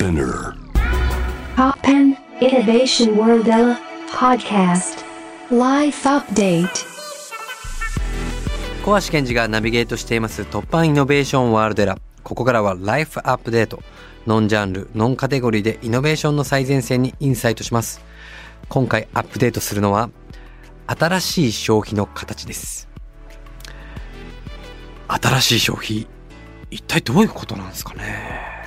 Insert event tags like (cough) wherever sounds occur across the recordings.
Spinner. Poppen Innovation World Podcast Life Update. 小橋健二がナビゲートしています突破イノベーションワールドエラここからはライフアップデートノンジャンルノンカテゴリーでイノベーションの最前線にインサイトします。今回アップデートするのは新しい消費の形です。新しい消費一体どういうことなんですかね？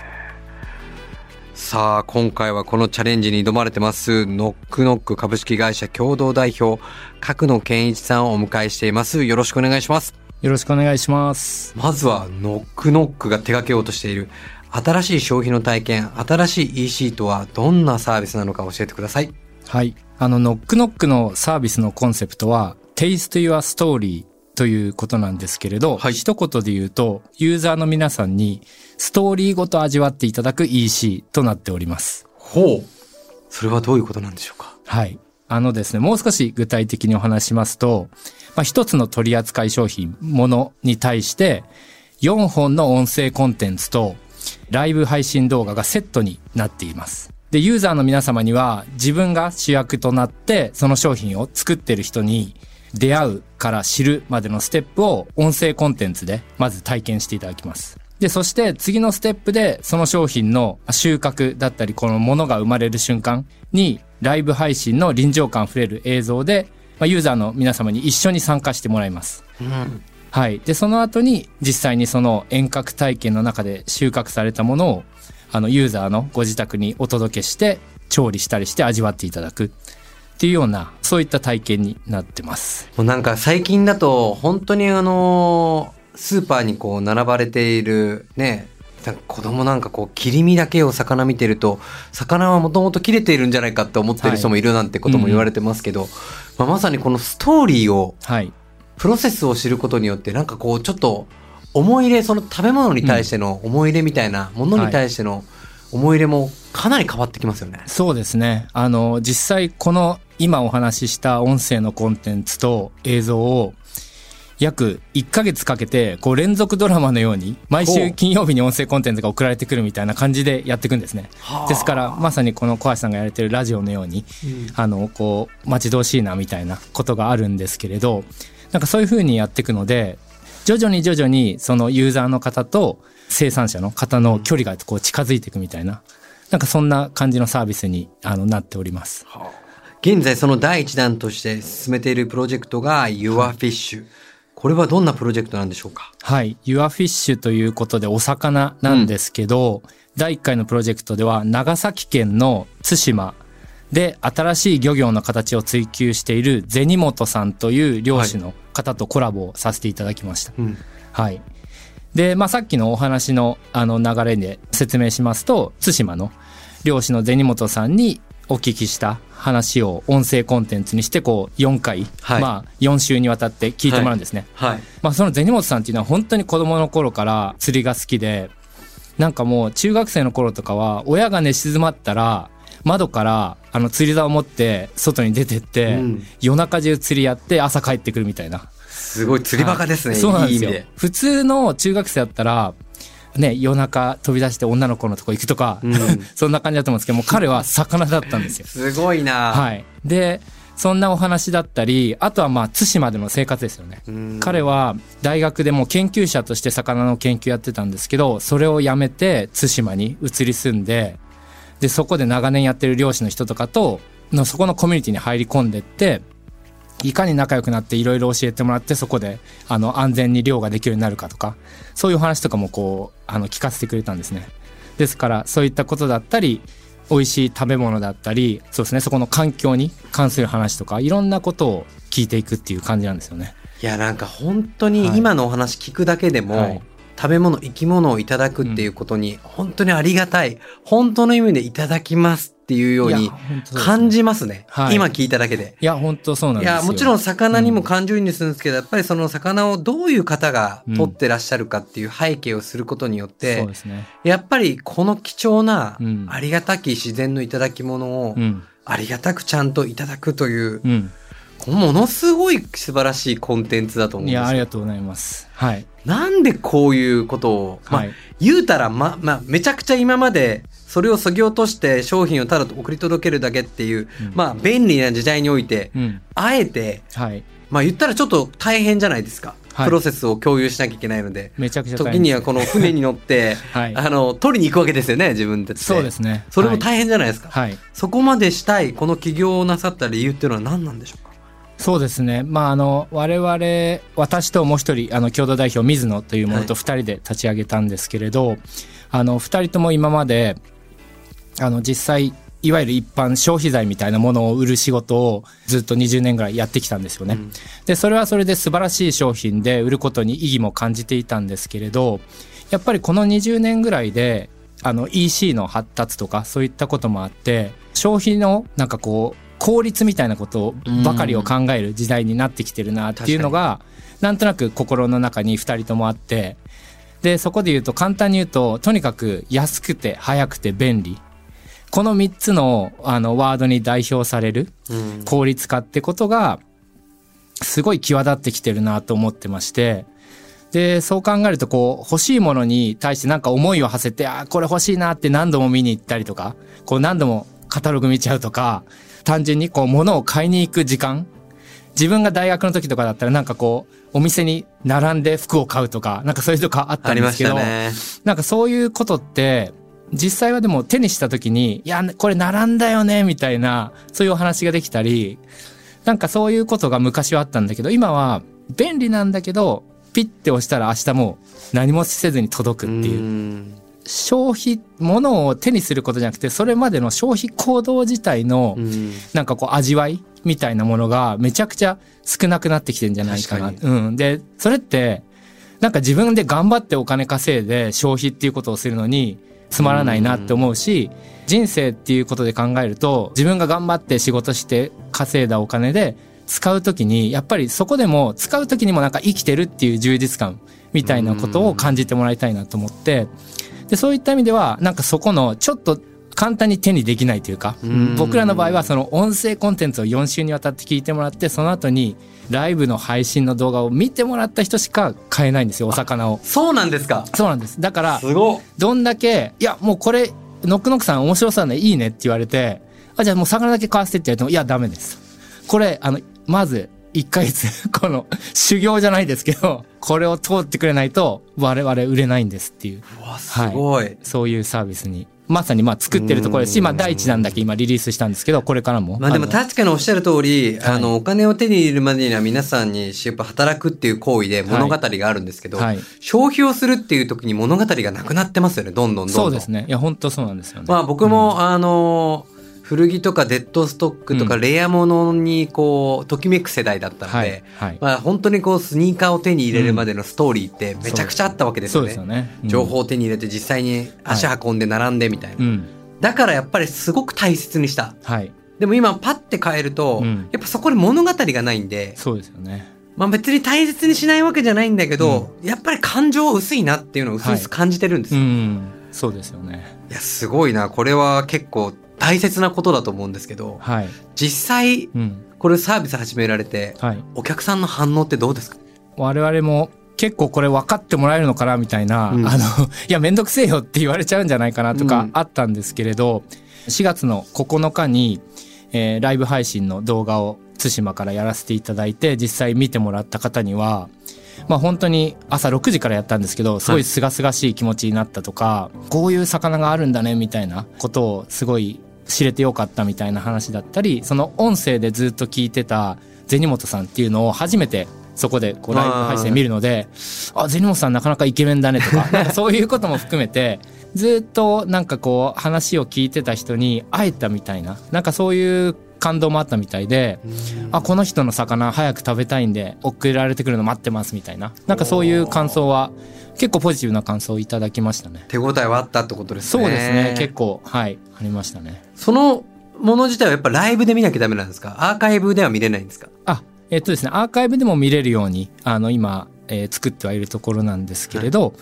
さあ今回はこのチャレンジに挑まれてますノックノック株式会社共同代表角野健一さんをお迎えしていますよろしくお願いしますよろしくお願いします。まずはノックノックが手掛けようとしている新しい消費の体験新しい EC とはどんなサービスなのか教えてくださいはい。あの、ノックノックのサービスのコンセプトは、Taste Your Story ということなんですけれど、はい一言で言うと、ユーザーの皆さんにストーリーごと味わっていただく EC となっております。ほうそれはどういうことなんでしょうか？はい。あのですね、もう少し具体的にお話ししますと、まあ、一つの取扱い商品、ものに対して、4本の音声コンテンツと、ライブ配信動画がセットになっています。で、ユーザーの皆様には、自分が主役となって、その商品を作ってる人に、出会うから知るまでのステップを音声コンテンツで、まず体験していただきます。で、そして次のステップでその商品の収穫だったり、このものが生まれる瞬間に、ライブ配信の臨場感あふれる映像で、まあ、ユーザーの皆様に一緒に参加してもらいます。はい。で、その後に実際にその遠隔体験の中で収穫されたものを、あの、ユーザーのご自宅にお届けして、調理したりして味わっていただくっていうような、そういった体験になってます。もうなんか最近だと本当にあのスーパーにこう並ばれているねなんか子供なんかこう切り身だけを魚見てると魚はもともと切れているんじゃないかって思ってる人もいるなんてことも言われてますけど、まあ、まさにこのストーリーをはい。プロセスを知ることによってなんかこうちょっと思い入れその食べ物に対しての思い入れみたいなものに対しての思い入れもかなり変わってきますよね。そうですね。あの、実際この今お話しした音声のコンテンツと映像を約1ヶ月かけて、こう連続ドラマのように、毎週金曜日に音声コンテンツが送られてくるみたいな感じでやっていくんですね。はあですから、まさにこの小橋さんがやられてるラジオのように、あの、こう、待ち遠しいなみたいなことがあるんですけれど、なんかそういう風にやっていくので、徐々に徐々にそのユーザーの方と生産者の方の距離がこう近づいていくみたいな、なんかそんな感じのサービスにあのなっております。現在その第一弾として進めているプロジェクトが YourFish。これはどんなプロジェクトなんでしょうか？はい。YourFish ということでお魚なんですけど、第1回のプロジェクトでは長崎県の対馬で新しい漁業の形を追求している銭本さんという漁師の方とコラボをさせていただきました。うん。はい。で、まあ、さっきのお話のあの流れで説明しますと、対馬の漁師の銭本さんにお聞きした話を音声コンテンツにして、こう、4回、はいまあ、4週にわたって聞いてもらうんですね。はい。まあ、その銭本さんっていうのは本当に子供の頃から釣りが好きで、なんかもう中学生の頃とかは、親が寝静まったら、窓からあの釣り竿を持って外に出てって、うん夜中中釣りやって朝帰ってくるみたいな。すごい釣りバカですね。はいそうなんですよ。普通の中学生だったら、ね、夜中飛び出して女の子のとこ行くとか、うん (laughs) そんな感じだと思うんですけども、彼は魚だったんですよ。すごいなはい。で、そんなお話だったり、あとはまあ、対馬での生活ですよね。うん彼は大学でも研究者として魚の研究やってたんですけど、それをやめて対馬に移り住んで、で、そこで長年やってる漁師の人とかと、のそこのコミュニティに入り込んでって、いかに仲良くなっていろいろ教えてもらってそこであの安全に漁ができるようになるかとかそういうお話とかもこうあの聞かせてくれたんですね。ですからそういったことだったり美味しい食べ物だったりそうですねそこの環境に関する話とかいろんなことを聞いていくっていう感じなんですよね。いや、なんか本当にはい。今のお話聞くだけでも、はい。食べ物、生き物をいただくっていうことに、本当にありがたい。本当の意味でいただきますっていうようにいや本当そうですね。感じますね。はい。今聞いただけで。いや本当そうなんですよ。いや、もちろん魚にも感情移入するんですけど、やっぱりその魚をどういう方が取ってらっしゃるかっていう背景をすることによって、そうですね。やっぱりこの貴重なうん。ありがたき自然のいただき物をうん。ありがたくちゃんといただくという、うん。ものすごい素晴らしいコンテンツだと思うんですよ。いやありがとうございます。はい。なんでこういうことを、まあはい。言うたら、ま、まあ、めちゃくちゃ今まで、それを削ぎ落として商品をただ送り届けるだけっていう、まあ便利な時代において、うん。あえて、はい。まあ言ったらちょっと大変じゃないですか。はいプロセスを共有しなきゃいけないので。めちゃくちゃ大変時にはこの船に乗って、(laughs) はいあの、取りに行くわけですよね、自分たちで。そうですね。それも大変じゃないですか。はい。そこまでしたい、この起業をなさった理由っていうのは何なんでしょうか？そうですね。まあ、あの、我々、私ともう一人、あの、共同代表、水野というものと二人で立ち上げたんですけれど、あの、二人とも今まで、あの、実際、いわゆる一般消費財みたいなものを売る仕事をずっと20年ぐらいやってきたんですよね。で、それはそれで素晴らしい商品で売ることに意義も感じていたんですけれど、やっぱりこの20年ぐらいで、あの EC の発達とかそういったこともあって、消費のなんかこう、効率みたいなことばかりを考える時代になってきてるなっていうのが、なんとなく心の中に二人ともあって、で、そこで言うと簡単に言うと、とにかく安くて早くて便利。この三つのあのワードに代表されるうん。効率化ってことが、すごい際立ってきてるなと思ってまして、で、そう考えると、こう、欲しいものに対してなんか思いを馳せて、あーこれ欲しいなって何度も見に行ったりとか、こう何度もカタログ見ちゃうとか、単純にこう物を買いに行く時間自分が大学の時とかだったらなんかこう、お店に並んで服を買うとか、なんかそういうとかあったんですけど、ね。なんかそういうことって、実際はでも手にした時に、いや、これ並んだよね、みたいな、そういうお話ができたり、なんかそういうことが昔はあったんだけど、今は便利なんだけど、ピッて押したら明日もう何もせずに届くっていう。ん消費、物を手にすることじゃなくて、それまでの消費行動自体のう、んなんかこう味わいみたいなものがめちゃくちゃ少なくなってきてんじゃないかな。確うん。で、それって、なんか自分で頑張ってお金稼いで消費っていうことをするのにつまらないなって思うし、人生っていうことで考えると、自分が頑張って仕事して稼いだお金で使うときに、やっぱりそこでも使うときにもなんか生きてるっていう充実感みたいなことを感じてもらいたいなと思って、で、そういった意味では、なんかそこのちょっと簡単に手にできないというか、ん僕らの場合はその音声コンテンツを4週にわたって聞いてもらって、その後にライブの配信の動画を見てもらった人しか買えないんですよ、お魚を。そうなんですか。そうなんです。だから、すごっ。どんだけ、いや、もうこれ、ノックノックさん面白そうね、いいねって言われて、あ、じゃあもう魚だけ買わせてって言われても、いや、ダメです。これ、あの、まず、1ヶ月、(laughs) この、修行じゃないですけど、これを通ってくれないと、我々売れないんですっていう、うわ、すごい。そういうサービスに、まさにまあ作ってるところですし、まあ第一弾だけ今リリースしたんですけど、これからも。まあでもの確かにおっしゃる通り、はいあの、お金を手に入れるまでには皆さんにやっぱ働くっていう行為で物語があるんですけど、はい消費をするっていう時に物語がなくなってますよね、どんどんどんどん。そうですね。いや、本当そうなんですよね。まあ僕も、あの、古着とかデッドストックとかうんレアものにこう、ときめく世代だったので、はい。はい。まあ本当にこうスニーカーを手に入れるまでのストーリーってめちゃくちゃあったわけですよね。よね。うん情報を手に入れて実際に足運んで並んでみたいな。うん。だからやっぱりすごく大切にした。はい。でも今パッて変えると、うんやっぱそこで物語がないんで、そうですよね。まあ別に大切にしないわけじゃないんだけど、やっぱり感情薄いなっていうのを薄々感じてるんですよ。いうん。そうですよね。や、すごいな。これは結構大切なことだと思うんですけど、はい。実際、うん。これサービス始められて、はい。お客さんの反応ってどうですか？我々も結構これ分かってもらえるのかなみたいな、うんあの、(laughs) いや、めんどくせえよって言われちゃうんじゃないかなとうんかあったんですけれど、4月の9日に、えーライブ配信の動画を対馬からやらせていただいて、実際見てもらった方には、まあ本当に朝6時からやったんですけど、すごい清々しい気持ちになったとか、こういう魚があるんだねみたいなことをすごい知れてよかったみたいな話だったり、その音声でずっと聞いてた銭本さんっていうのを初めてそこでこうライブ配信で見るので、あ、銭本さんなかなかイケメンだねとか、(laughs) なんかそういうことも含めて、ずっとなんかこう話を聞いてた人に会えたみたいな、なんかそういう感動もあったみたいで、あ、この人の魚早く食べたいんで送られてくるの待ってますみたいな。なんかそういう感想は結構ポジティブな感想をいただきましたね。手応えはあったってことですね。そうですね。結構、はい、ありましたね。そのもの自体はやっぱライブで見なきゃダメなんですか？アーカイブでは見れないんですか？あ、えっとですね、アーカイブでも見れるように、あの、今、えー作ってはいるところなんですけれど、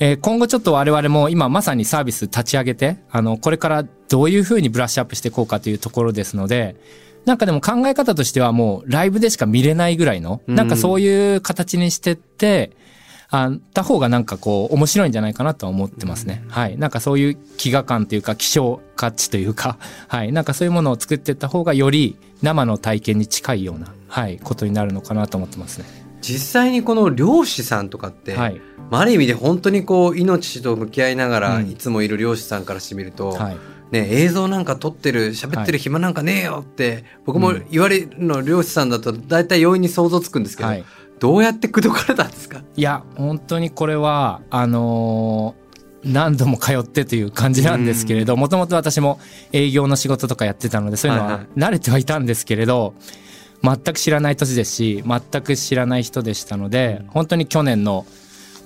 えー今後ちょっと我々も今まさにサービス立ち上げて、あの、これからどういうふうにブラッシュアップしていこうかというところですので、なんかでも考え方としてはもうライブでしか見れないぐらいの、うんなんかそういう形にしてって、あった方がなんかこう面白いんじゃないかなとは思ってますね。はい。なんかそういう飢餓感というか希少価値というか、(laughs) はい。なんかそういうものを作っていった方がより生の体験に近いような、はい、ことになるのかなと思ってますね。実際にこの漁師さんとかって、はい。まあ、ある意味で本当にこう命と向き合いながらうんいつもいる漁師さんからしてみると、はい。ね、映像なんか撮ってる喋ってる暇なんかねえよって僕も言われるの漁師さんだと大体容易に想像つくんですけど、はい。どうやって口説かれたんですか？いや、本当にこれは、あのー何度も通ってという感じなんですけれど、もともと私も営業の仕事とかやってたので、そういうのははいはい慣れてはいたんですけれど、全く知らない年ですし、全く知らない人でしたので、本当に去年の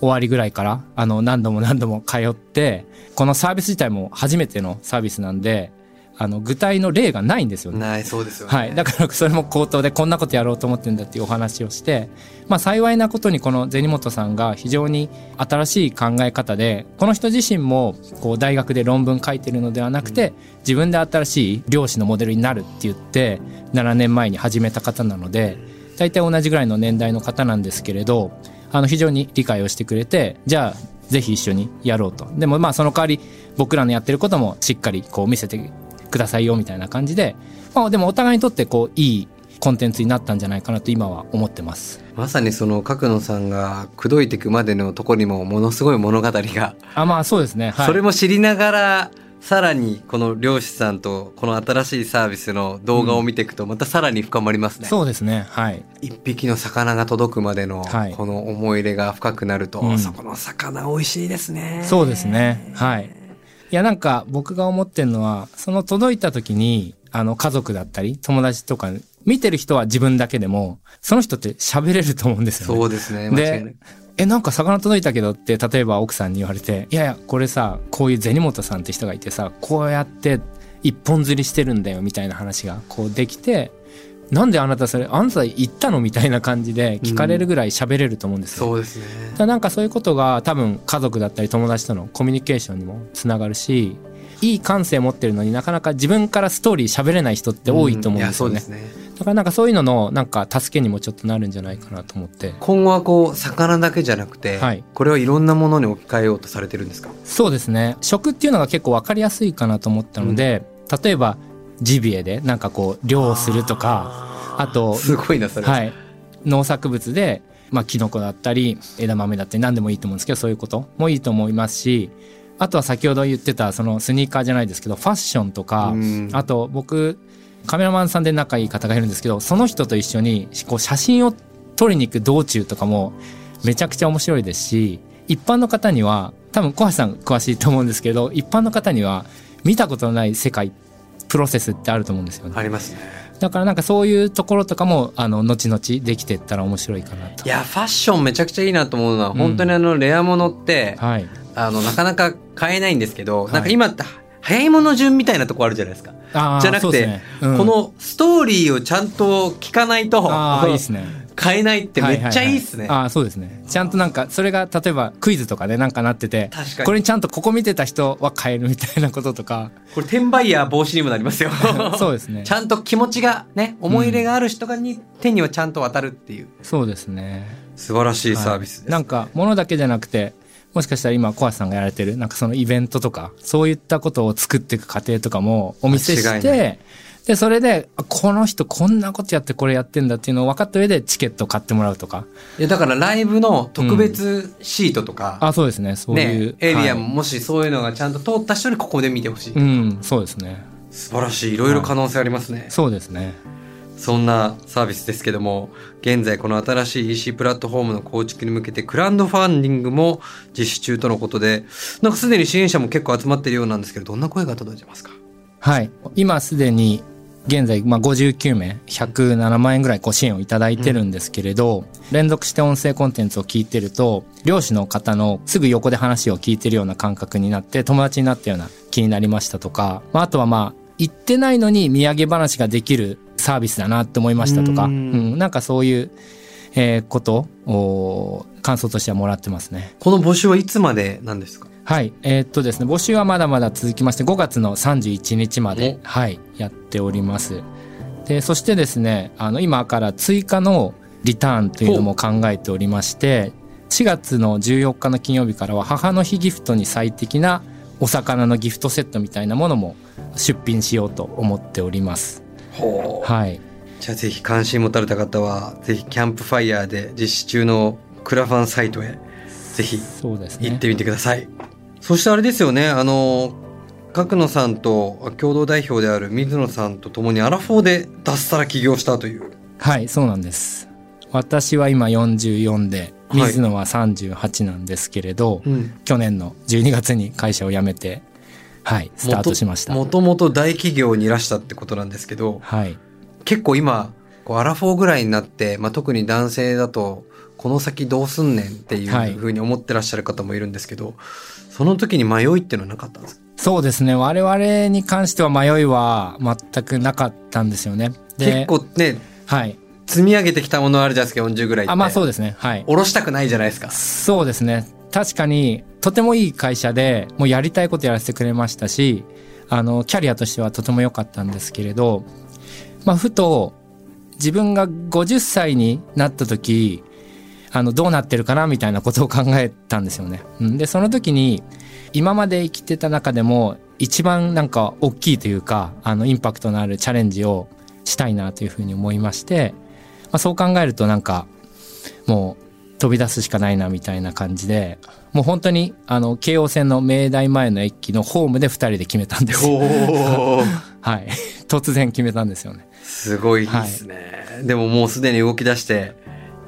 終わりぐらいから、あの、何度も何度も通って、このサービス自体も初めてのサービスなんで、あの、具体の例がないんですよね。ないそうですよね、はい。だからそれも口頭でこんなことやろうと思ってんだっていうお話をして、まあ幸いなことにこの銭本さんが非常に新しい考え方で、この人自身もこう大学で論文書いてるのではなくて、自分で新しい漁師のモデルになるって言って、7年前に始めた方なので、大体同じぐらいの年代の方なんですけれど、あの非常に理解をしてくれて、じゃあぜひ一緒にやろうと。でもまあその代わり僕らのやってることもしっかりこう見せてくださいよみたいな感じで、まあでもお互いにとってこういいコンテンツになったんじゃないかなと今は思ってます。まさにその角野さんが口説いていくまでのところにもものすごい物語が、あ、まあそうですね。はい。それも知りながらさらにこの漁師さんとこの新しいサービスの動画を見ていくとまたさらに深まりますね、そうですね。はい。一匹の魚が届くまでのはいこの思い入れが深くなると、うんそこの魚美味しいですねそうですね。はい。いやなんか僕が思ってるのは、その届いた時に、あの家族だったり友達とか見てる人は自分だけでも、その人って喋れると思うんですよね。そうですねで、え、なんか魚届いたけどって、例えば奥さんに言われて、いやいや、これさ、こういう銭本さんって人がいてさ、こうやって一本釣りしてるんだよみたいな話がこうできて、なんであなたそれ、あなた行ったのみたいな感じで聞かれるぐらい喋れると思うんですよ。そうですねだなんかそういうことが多分家族だったり友達とのコミュニケーションにもつながるし、いい感性持ってるのになかなか自分からストーリー喋れない人って多いと思うんですよね。いやそうですねだからなんかそういうののなんか助けにもちょっとなるんじゃないかなと思って。今後はこう魚だけじゃなくて、はいこれをいろんなものに置き換えようとされてるんですか？そうですね。食っていうのが結構わかりやすいかなと思ったので、例えばジビエでなんかこう漁をするとか、あと、すごいなそれ、はい。農作物で、まあ、キノコだったり、枝豆だったり何でもいいと思うんですけど、そういうこともいいと思いますし、あとは先ほど言ってた、そのスニーカーじゃないですけど、ファッションとかう、ん。あと僕、カメラマンさんで仲いい方がいるんですけど、その人と一緒にこう写真を撮りに行く道中とかもめちゃくちゃ面白いですし、一般の方には、多分小橋さん詳しいと思うんですけど、一般の方には見たことのない世界、プロセスってあると思うんですよね。ありますねだからなんかそういうところとかも、あの、後々できてったら面白いかなと。いやファッションめちゃくちゃいいなと思うのは、うん本当にあのレアものってはい。あのなかなか買えないんですけど、はいなんか今って早いもの順みたいなとこあるじゃないですか、じゃなくて、ねうんこのストーリーをちゃんと聞かないとああ、いいですね。買えないってめっちゃいいっすね、はははああ、そうですね。ちゃんとなんか、それが例えばクイズとかでなんかなってて、これにちゃんとここ見てた人は買えるみたいなこととか、これ転売ヤー防止にもなりますよ。(laughs) そうですね。ち。ゃんと気持ちがね思い入れがある人がに、手にはちゃんと渡るっていう。そうですね。素晴らしいサービスです、はいなんか、物だけじゃなくて、もしかしたら今、小橋さんがやられてる、なんかそのイベントとか、そういったことを作っていく過程とかもお見せして、で、それで、あこの人こんなことやってこれやってんだっていうのを分かった上でチケットを買ってもらうとか。いやだからライブの特別シートとか、あ、そうですね。そういう。ね、エリアもはいもしそういうのがちゃんと通った人にここで見てほしい、うん、そうですね。素晴らしいいろいろ可能性ありますね、そうですね。そんなサービスですけども現在この新しい EC プラットフォームの構築に向けてクラウドファンディングも実施中とのことでなんかすでに支援者も結構集まっているようなんですけどどんな声が届いてますか？はい。今すでに、現在、まあ、59名、107万円ぐらいこう支援をいただいてるんですけれど、連続して音声コンテンツを聞いてると、漁師の方のすぐ横で話を聞いてるような感覚になって、友達になったような気になりましたとか、まあ、あとはまあ、行ってないのに土産話ができるサービスだなって思いましたとか、ううんん、なんかそういう、えーことを感想としてはもらってますね。この募集はいつまでなんですか？はい。えーっとですね、募集はまだまだ続きまして、5月の31日まで、おはい、やっております。で、そしてですね、あの、今から追加のリターンというのも考えておりまして、4月の14日の金曜日からは母の日ギフトに最適なお魚のギフトセットみたいなものも出品しようと思っております。はい。じゃあぜひ関心持たれた方はぜひキャンプファイヤーで実施中のクラファンサイトへぜひそうですね。行ってみてください。そしてあれですよね、あの、角野さんと共同代表である水野さんと共にアラフォーで脱サラ起業したという。はい、そうなんです。私は今44で、はい水野は38なんですけれど、うん。去年の12月に会社を辞めて、はい、スタートしました。もともと大企業にいらしたってことなんですけど、はい。結構今、こうアラフォーぐらいになって、まあ、特に男性だと、この先どうすんねんっていはいうふうに思ってらっしゃる方もいるんですけど、その時に迷いっていうのはなかったんですか？そうですね。我々に関しては迷いは全くなかったんですよね。結構ね、はい。積み上げてきたものあるじゃないですか、40ぐらいって。あ、まあそううですね。はい。下ろしたくないじゃないですか。そうですね。確かに、とてもいい会社で、もうやりたいことやらせてくれましたし、あの、キャリアとしてはとても良かったんですけれど、まあ、ふと、自分が50歳になった時、あの、どうなってるかなみたいなことを考えたんですよね。うんで、その時に、今まで生きてた中でも、一番なんか大きいというか、あの、インパクトのあるチャレンジをしたいなというふうに思いまして、まあ、そう考えるとなんか、もう飛び出すしかないなみたいな感じで、もう本当に、あの、京王線の明大前の駅のホームで二人で決めたんですよ。(laughs) はい。突然決めたんですよね。すごいですね。でももうすでに動き出して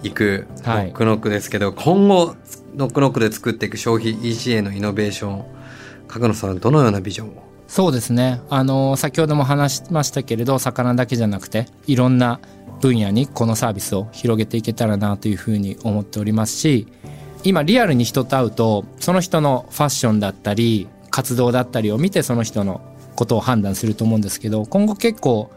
いくノはいックノックですけど、今後、ノックノックで作っていく消費 EC へのイノベーション、角野さんどのようなビジョンを？そうですね。あの、先ほども話しましたけれど、魚だけじゃなくて、いろんな分野にこのサービスを広げていけたらなというふうに思っておりますし、今リアルに人と会うと、その人のファッションだったり、活動だったりを見てその人のことを判断すると思うんですけど、今後結構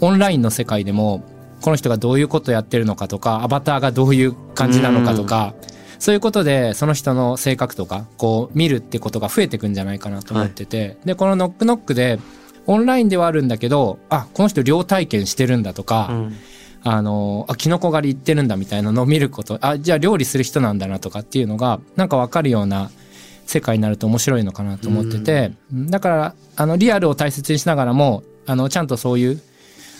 オンラインの世界でも、この人がどういうことやってるのかとか、アバターがどういう感じなのかとか、そういうことで、その人の性格とか、こう、見るってことが増えていくんじゃないかなと思ってて、で、このノックノックで、オンラインではあるんだけど、あ、この人両体験してるんだとか、あの、あ、キノコ狩り行ってるんだみたいなのを見ること、あ、じゃあ料理する人なんだなとかっていうのが、なんかわかるような世界になると面白いのかなと思ってて、だから、あの、リアルを大切にしながらも、あの、ちゃんとそういう、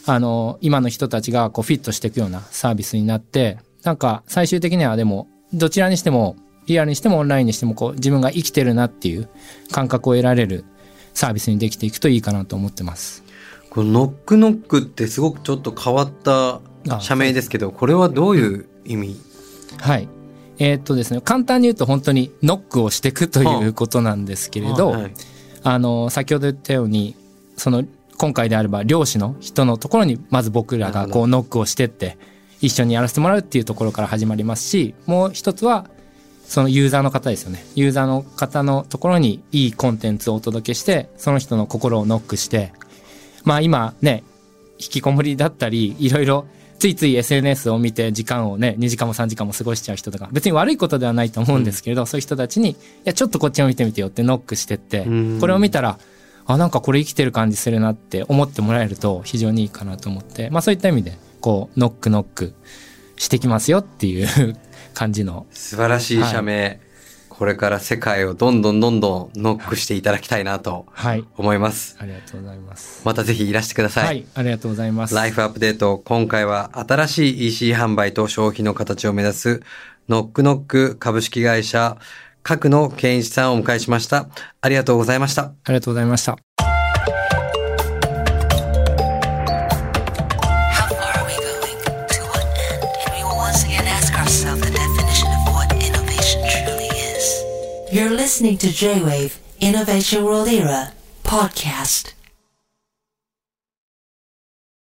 あの、今の人たちがこうフィットしていくようなサービスになって、なんか最終的にはでも、どちらにしても、リアルにしてもオンラインにしても、こう自分が生きてるなっていう感覚を得られるサービスにできていくといいかなと思ってます。このノックノックってすごくちょっと変わったあ社名ですけど、これはどういう意味？はい。えーっとですね、簡単に言うと本当にノックをしていくということなんですけれど、はいあの、先ほど言ったように、その、今回であれば漁師の人のところにまず僕らがこうノックをしてって、一緒にやらせてもらうっていうところから始まりますし、もう一つは、そのユーザーの方ですよね。ユーザーの方のところにいいコンテンツをお届けして、その人の心をノックして、まあ今ね、引きこもりだったり、いろいろついつい SNS を見て時間をね、2時間も3時間も過ごしちゃう人とか、別に悪いことではないと思うんですけれど、そういう人たちに、いや、ちょっとこっちを見てみてよってノックしてってうん、これを見たら、あ、なんかこれ生きてる感じするなって思ってもらえると非常にいいかなと思って、まあそういった意味で、こう、ノックノックしてきますよっていう感じの、素晴らしい社名、これから世界をどんどんどんどんノックしていただきたいなとはい。思います。ありがとうございます。またぜひいらしてください。はい、ありがとうございます。ライフアップデート、今回は新しい EC 販売と消費の形を目指すノックノック株式会社角野健一さんをお迎えしました。ありがとうございました。ありがとうございました。You're listening to J-Wave Innovation World Era podcast.